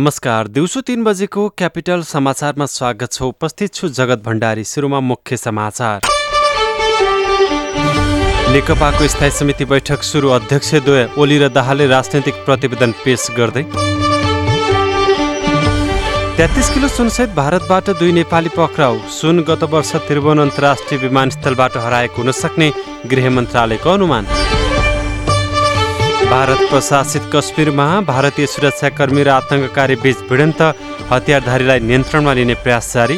नमस्कार दिउँसो तीन बजेको क्यापिटल समाचारमा स्वागत छ। उपस्थित छु जगत भण्डारी सुरुमा मुख्य समाचार। नेकपाको स्थायी समिति बैठक सुरु। अध्यक्षद्वय ओली र दाहालले राजनैतिक प्रतिवेदन पेश गर्दै। तेत्तिस किलो सुनसहित भारतबाट दुई नेपाली पक्राउ। सुन गत वर्ष त्रिभुवन अन्तर्राष्ट्रिय विमानस्थलबाट हराएको हुन सक्ने गृह मन्त्रालयको अनुमान। भारत प्रशासित कश्मीरमा भारतीय सुरक्षाकर्मी र आतङ्ककारी बीच भिडन्त हतियारधारीलाई नियन्त्रणमा लिने प्रयास जारी।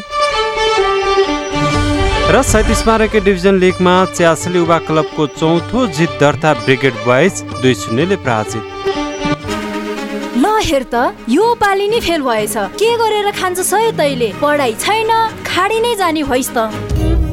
र सैतिस स्मारकीय डिभिजन लिगमा च्यासली युवा क्लबको चौथो जित दर्ता ब्रिगेड बोइज दुई शून्यले पराजित। ल हेर त यो पालि नै फेल भएछ। के गरेर खान्छ सय तैले? पढाइ छैन खाडी नै जाने भइस् त।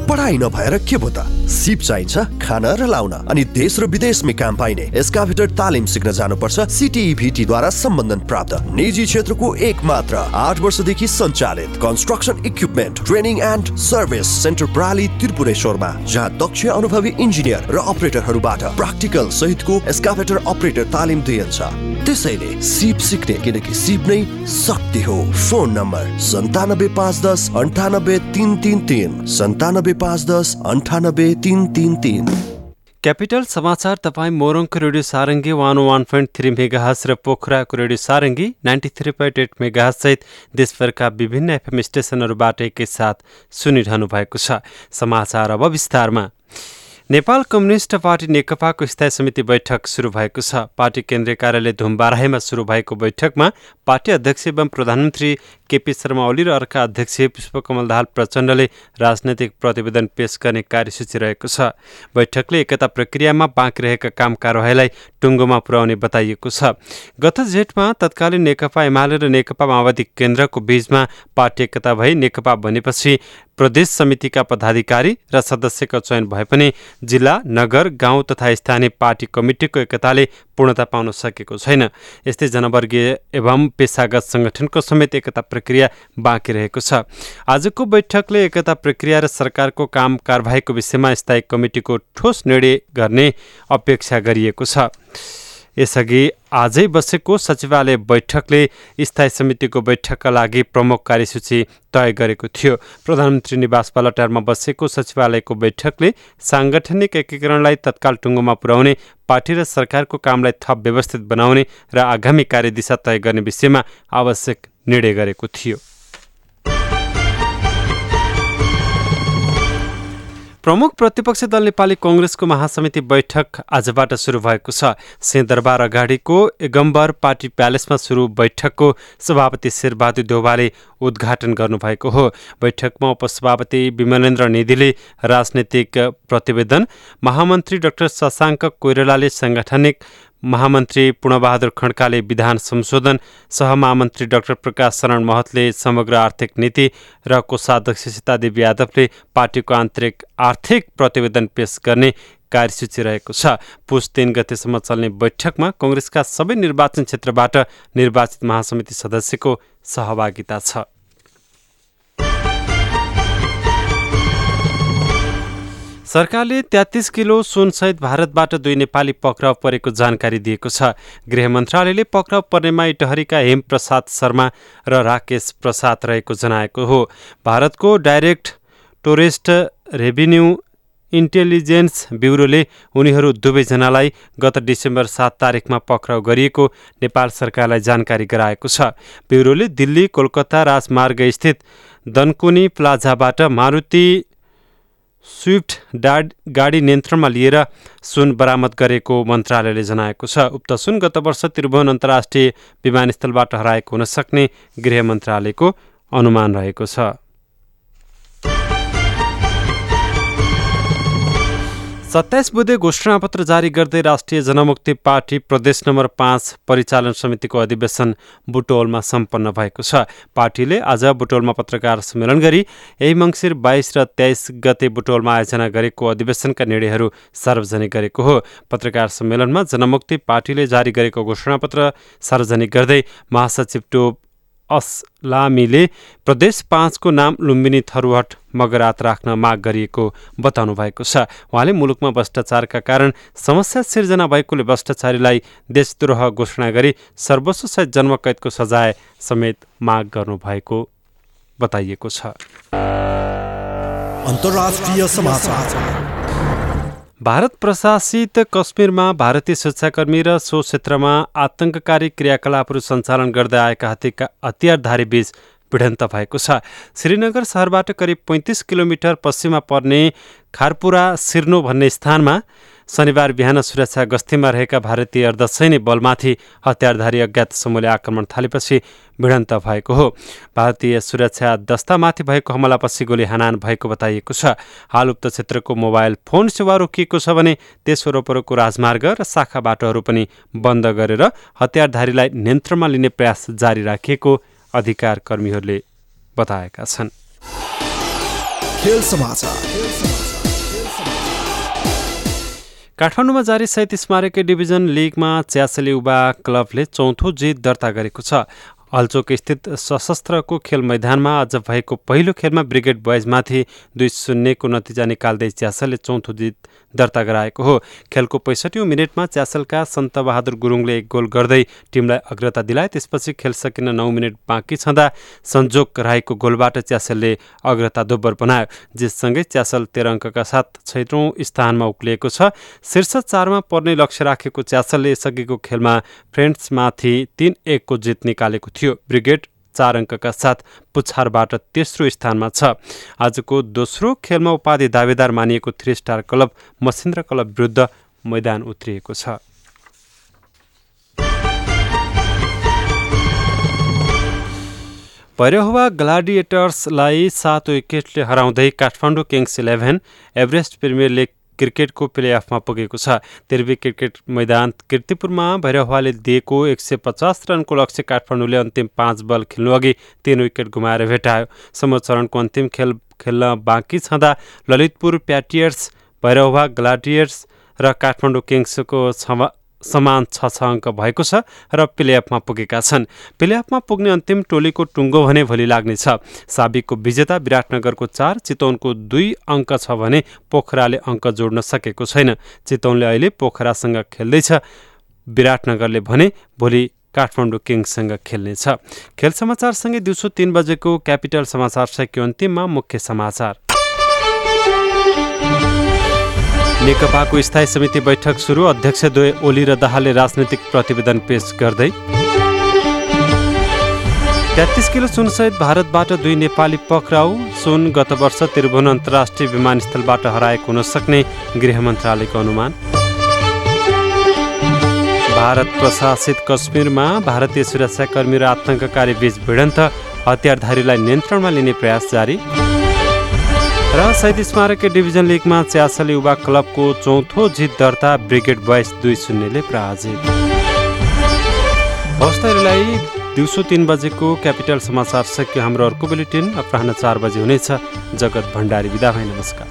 पढाइ नभएर के भो त? सिप चाहिन्छ खान र लाउन। अनि देश र विदेशमै काम पाइने। एस्काभेटर तालिम सिक्न जानुपर्छ। सिटिभिटीद्वारा सम्बन्धन प्राप्त। निजी क्षेत्रको एक मात्र आठ वर्षदेखि सञ्चालित construction equipment training and service centre प्राली त्रिपुरेश्वरमा जहाँ दक्ष अनुभवी इन्जिनियर र अपरेटरहरूबाट प्र्याक्टिकल सहितको एस्काभेटर अपरेटर तालिम दिइन्छ। त्यसैले सिप सिक्ने किनकि सिप नै शक्ति हो। फोन नम्बर सन्तानब्बे पाँच दस अन्ठानब्बे तिन तिन तिन। सन्तानब्बे पाँच दस अन्ठानब्बे तिन तिन तिन। क्यापिटल समाचार तपाईँ मोरङको radio Sarangi one one point three megahertz र पोखराको radio Sarangi ninety three point eight मेगाहससहित देशभरका विभिन्न एफएम स्टेसनहरूबाट एकैसाथ सुनिरहनु भएको छ। समाचार अब विस्तारमा। नेपाल कम्युनिस्ट पार्टी नेकपाको स्थायी समिति बैठक सुरु भएको छ। पार्टी केन्द्रीय कार्यालय धुमबाराहीमा सुरु भएको बैठकमा पार्टी अध्यक्ष एवं प्रधानमन्त्री केपी शर्मा ओली र अर्का अध्यक्ष पुष्पकमल दाहाल प्रचण्डले राजनैतिक प्रतिवेदन पेश गर्ने कार्यसूची रहेको छ। बैठकले एकता प्रक्रियामा बाँकी रहेका काम कारवाहीलाई टुङ्गोमा पुर्याउने बताइएको छ। गत जेठमा तत्कालीन नेकपा एमाले र नेकपा माओवादी केन्द्रको बीचमा पार्टी एकता भई नेकपा बनेपछि प्रदेश समितिका पदाधिकारी र सदस्यको चयन भए पनि जिल्ला नगर गाउँ तथा स्थानीय पार्टी कमिटीको एकताले पूर्णता पाउन सकेको छैन। यस्तै जनवर्गीय एवं पेसागत सङ्गठनको समेत एकता प्रक्रिया बाँकी रहेको छ। आजको बैठकले एकता प्रक्रिया र सरकारको काम कारवाहीको विषयमा स्थायी कमिटीको ठोस निर्णय गर्ने अपेक्षा गरिएको छ। यसअघि आजै बसेको सचिवालय बैठकले स्थायी समितिको बैठकका लागि प्रमुख कार्यसूची तय गरेको थियो। प्रधानमन्त्री निवास बालटारमा बसेको सचिवालयको बैठकले साङ्गठनिक एकीकरणलाई तत्काल टुङ्गोमा पुर्याउने पार्टी र सरकारको कामलाई थप व्यवस्थित बनाउने र आगामी कार्यदिशा तय गर्ने विषयमा आवश्यक निर्णय गरेको थियो। प्रमुख प्रतिपक्षी दल नेपाली कङ्ग्रेसको महासमिति बैठक आजबाट सुरु भएको छ। सिंहदरबार अगाडिको एगम्बर पार्टी प्यालेसमा सुरु बैठकको सभापति शेरबहादुर देउवाले उद्घाटन गर्नुभएको हो। बैठकमा उपसभापति विमलेन्द्र निधिले राजनैतिक प्रतिवेदन महामन्त्री डाक्टर शशाङ्क कोइरालाले साङ्गठनिक महामन्त्री पूर्णबहादुर खड्काले विधान संशोधन सहमहामन्त्री डाक्टर प्रकाश शरण महतले समग्र आर्थिक नीति र कोषाध्यक्ष सीतादेवी यादवले पार्टीको आन्तरिक आर्थिक प्रतिवेदन पेश गर्ने कार्यसूची रहेको छ। पुस तिन गतेसम्म चल्ने बैठकमा कङ्ग्रेसका सबै निर्वाचन क्षेत्रबाट निर्वाचित महासमिति सदस्यको सहभागिता छ। सरकारले तेत्तिस किलो सुनसहित भारतबाट दुई नेपाली पक्राउ परेको जानकारी दिएको छ। गृह मन्त्रालयले पक्राउ पर्नेमा इटहरीका हेमप्रसाद शर्मा र राकेश प्रसाद रहेको जनाएको हो। भारतको डाइरेक्ट टुरिस्ट रेभिन्यू इन्टेलिजेन्स ब्युरोले उनीहरू दुवैजनालाई गत डिसेम्बर सात तारिकमा पक्राउ गरिएको नेपाल सरकारलाई जानकारी गराएको छ। ब्युरोले दिल्ली कोलकाता राजमार्ग स्थित दनकुनी प्लाजाबाट मारुति स्विफ्ट डाड गाडी नियन्त्रणमा लिएर सुन बरामद गरेको मन्त्रालयले जनाएको छ। उक्त सुन गत वर्ष त्रिभुवन अन्तर्राष्ट्रिय विमानस्थलबाट हराएको हुन सक्ने गृह मन्त्रालयको अनुमान रहेको छ। सत्ताइस बुधे घोषणापत्र जारी गर्दै राष्ट्रिय जनमुक्ति पार्टी प्रदेश नम्बर पाँच परिचालन समितिको अधिवेशन बुटोलमा सम्पन्न भएको छ। पार्टीले आज बुटोलमा पत्रकार सम्मेलन गरी यही मङ्सिर बाइस र तेइस गते बुटोलमा आयोजना गरेको अधिवेशनका निर्णयहरू सार्वजनिक गरेको हो। पत्रकार सम्मेलनमा जनमुक्ति पार्टीले जारी गरेको घोषणापत्र सार्वजनिक गर्दै महासचिव टोप असलामीले प्रदेश पाँचको नाम लुम्बिनी थरुहट मगरात राख्न माग गरिएको बताउनु भएको छ। उहाँले मुलुकमा भ्रष्टाचारका कारण समस्या सिर्जना भएकोले भ्रष्टाचारीलाई देशद्रोह घोषणा गरी सर्वोच्च जन्मकैदको सजाय समेत माग गर्नुभएको बताइएको छ। भारत प्रशासित कश्मीरमा भारतीय सुरक्षाकर्मी र सो क्षेत्रमा आतंककारी क्रियाकलापहरू सञ्चालन गर्दै आएका हतिका हतियारधारी बीच भिडन्त भएको छ। श्रीनगर सहरबाट करिब पैँतिस किलोमिटर पश्चिममा पर्ने खारपुरा सिर्नो भन्ने स्थानमा शनिबार बिहान सुरक्षा गस्तीमा रहेका भारतीय अर्धसैनिक बलमाथि हतियारधारी अज्ञात समूहले आक्रमण थालेपछि भिडन्त भएको हो। भारतीय सुरक्षा दस्तामाथि भएको हमलापछि गोली हानान भएको बताइएको छ। हाल उक्त क्षेत्रको मोबाइल फोन सेवा रोकिएको छ भने त्यस वरपरको राजमार्ग र शाखा बाटोहरू पनि बन्द गरेर हतियारधारीलाई नियन्त्रणमा लिने प्रयास जारी राखिएको अधिकार कर्मीहरूले बताएका छन्। काठमाडौँमा जारी सहित स्मारकीय डिभिजन लिगमा च्यासली युवा क्लबले चौथो जित दर्ता गरेको छ। हल्चोक स्थित सशस्त्रको खेल मैदानमा आज भएको पहिलो खेलमा ब्रिगेड बोइजमाथि दुई शून्यको नतिजा निकाल्दै च्यासलले चौथो जित दर्ता गराएको हो। खेलको पैँसठी मिनटमा च्यासलका सन्तबहादुर गुरुङले एक गोल गर्दै टिमलाई अग्रता दिलाए त्यसपछि खेल सकिन नौ मिनट बाँकी छँदा संजोग राईको गोलबाट च्यासलले अग्रता दोब्बर बनायो जिससँगै च्यासल तेह्र अङ्कका साथ छैटौँ स्थानमा उक्लिएको छ। शीर्ष चारमा पर्ने लक्ष्य राखेको च्यासलले यसअघिको खेलमा फ्रेन्ड्समाथि तिन एकको जित निकालेको ब्रिगेड चार अङ्कका साथ पुछारबाट तेस्रो स्थानमा छ। आजको दोस्रो खेलमा उपाधि दावेदार मानिएको three star club Machhindra club विरुद्ध मैदान उत्रिएको छ। भैरहवा ग्लाडिएटर्सलाई सात विकेटले हराउँदै Kathmandu Kings Eleven Everest Premier League क्रिकेटको प्लेअफमा पुगेको छ। त्रिवी क्रिकेट मैदान किर्तिपुरमा भैरहवाले दिएको एक सय पचास रनको लक्ष्य काठमाडौँले अन्तिम पाँच बल खेल्नु अघि तीन विकेट गुमाएर भेटायो समचरणको अन्तिम खेल खेल्न बाँकी छँदा ललितपुर प्याटियर्स भैरहवा ग्लाडियर्स र काठमाडौँ किङ्सको समान छ छ अङ्क भएको छ र प्लेअफमा पुगेका छन्। प्लेअफमा पुग्ने अन्तिम टोलीको टुङ्गो भने भोलि लाग्नेछ। साबिकको विजेता विराटनगरको चार चितवनको दुई अङ्क छ भने पोखराले अङ्क जोड्न सकेको छैन। चितवनले अहिले पोखरासँग खेल्दैछ। विराटनगरले भने भोलि काठमाडौँ किङ्ससँग खेल्नेछ। खेल समाचारसँगै दिउँसो तिन बजेको क्यापिटल समाचार सक्यो अन्तिममा मुख्य समाचार। नेकपाको स्थायी समिति बैठक सुरु। अध्यक्ष द्वय ओली र दाहालले राजनैतिक प्रतिवेदन पेश गर्दै। तेत्तिस किलो सुनसहित भारतबाट दुई नेपाली पक्राउ सुन गत वर्ष त्रिभुवन अन्तर्राष्ट्रिय विमानस्थलबाट हराएको हुन सक्ने गृह मन्त्रालयको अनुमान। भारत प्रशासित कश्मीरमा भारतीय सुरक्षाकर्मी र आतङ्ककारी बीच भिडन्त हतियारधारीलाई नियन्त्रणमा लिने प्रयास जारी। र शहीद स्मारक डिभिजन लिगमा च्यासल युवा क्लबको चौथो जित दर्ता ब्रिगेड बोइस दुई शून्यले पराजित। हवस्तरीलाई दिउँसो तिन बजेको क्यापिटल समाचार सक्यो हाम्रो अर्को बुलेटिन अपराह चार बजे हुनेछ। जगत भण्डारी विदा भए नमस्कार।